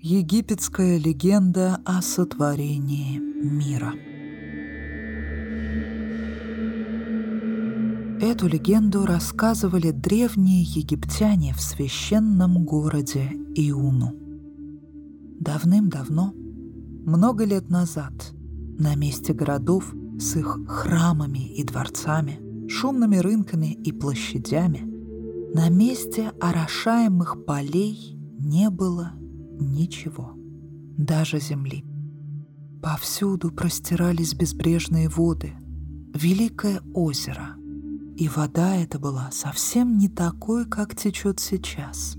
Египетская легенда о сотворении мира. Эту легенду рассказывали древние египтяне в священном городе Иуну. Давным-давно, много лет назад, на месте городов с их храмами и дворцами, шумными рынками и площадями, на месте орошаемых полей не было ничего, даже земли. Повсюду простирались безбрежные воды, великое озеро, и вода эта была совсем не такой, как течет сейчас.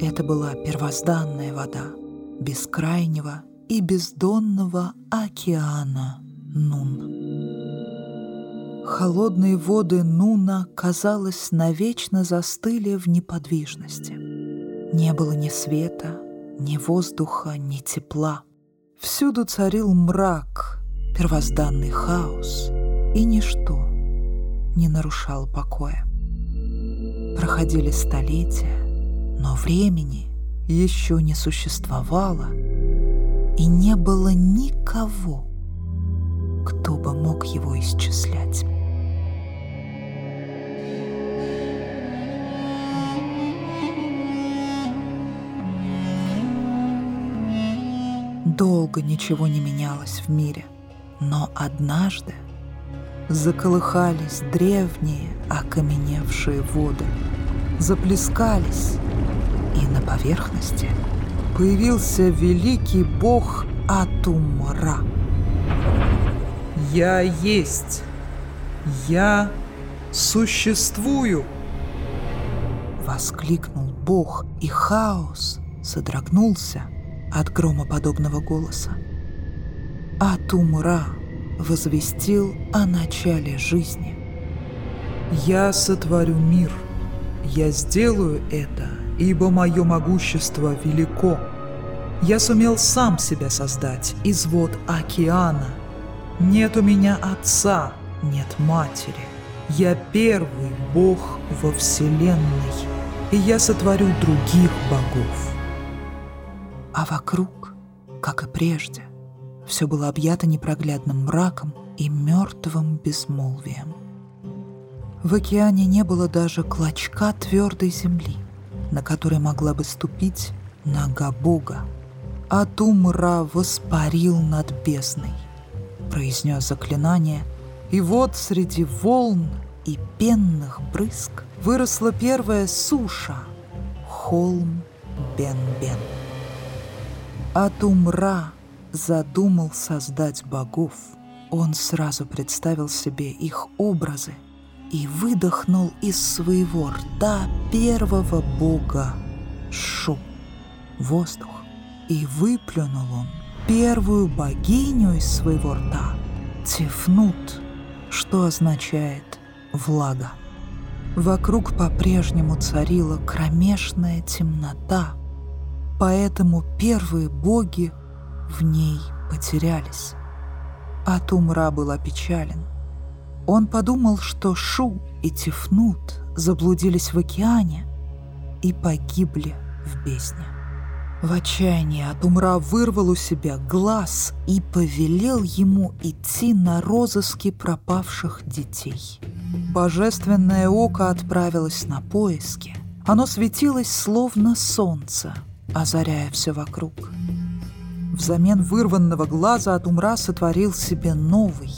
Это была первозданная вода, бескрайнего и бездонного океана Нун. Холодные воды Нуна, казалось, навечно застыли в неподвижности. Не было ни света, ни воздуха, ни тепла. Всюду царил мрак, первозданный хаос, и ничто не нарушало покоя. Проходили столетия, но времени еще не существовало, и не было никого, кто бы мог его исчислять. Долго ничего не менялось в мире, но однажды заколыхались древние окаменевшие воды, заплескались, и на поверхности появился великий бог Атумра. «Я есть! Я существую!» Воскликнул бог, и хаос содрогнулся – от громоподобного голоса. А Тумра возвестил о начале жизни. «Я сотворю мир. Я сделаю это, ибо мое могущество велико. Я сумел сам себя создать из вод океана. Нет у меня отца, нет матери. Я первый бог во вселенной, и я сотворю других богов. А вокруг, как и прежде, все было объято непроглядным мраком и мертвым безмолвием. В океане не было даже клочка твердой земли, на которой могла бы ступить нога Бога. А Тумра воспарил над бездной, произнес заклинание, и вот среди волн и пенных брызг выросла первая суша — холм Бен-Бен. Атумра задумал создать богов. Он сразу представил себе их образы и выдохнул из своего рта первого бога Шу — воздух. И выплюнул он первую богиню из своего рта — Тифнут, что означает «влага». Вокруг по-прежнему царила кромешная темнота — поэтому первые боги в ней потерялись. А Тумра был опечален. Он подумал, что Шу и Тифнут заблудились в океане и погибли в бездне. В отчаянии Атумра вырвал у себя глаз и повелел ему идти на розыски пропавших детей. Божественное око отправилось на поиски. Оно светилось словно солнце — озаряя все вокруг. Взамен вырванного глаза от умра сотворил себе новый.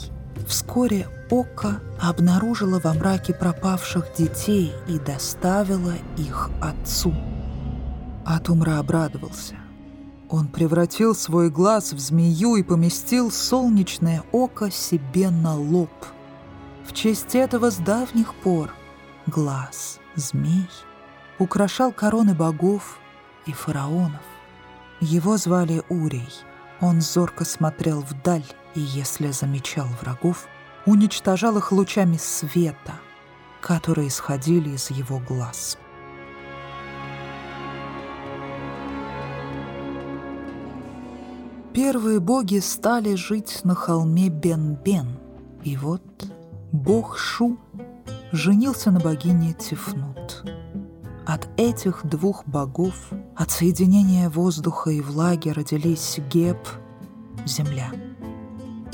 Вскоре око обнаружило во мраке пропавших детей и доставило их отцу. Атумра обрадовался. Он превратил свой глаз в змею и поместил солнечное око себе на лоб. В честь этого с давних пор глаз змей украшал короны богов и фараонов. Его звали Урей. Он зорко смотрел вдаль и, если замечал врагов, уничтожал их лучами света, которые исходили из его глаз. Первые боги стали жить на холме Бен-Бен, и вот бог Шу женился на богине Тифнут. От этих двух богов – От соединения воздуха и влаги родились Геб — земля,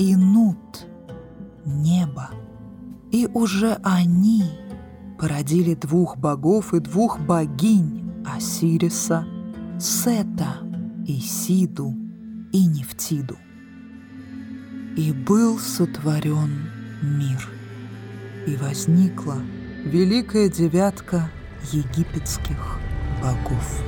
и Нут — небо. И уже они породили двух богов и двух богинь Осириса, Сета, Исиду и Нефтиду. И был сотворен мир, и возникла великая девятка египетских богов.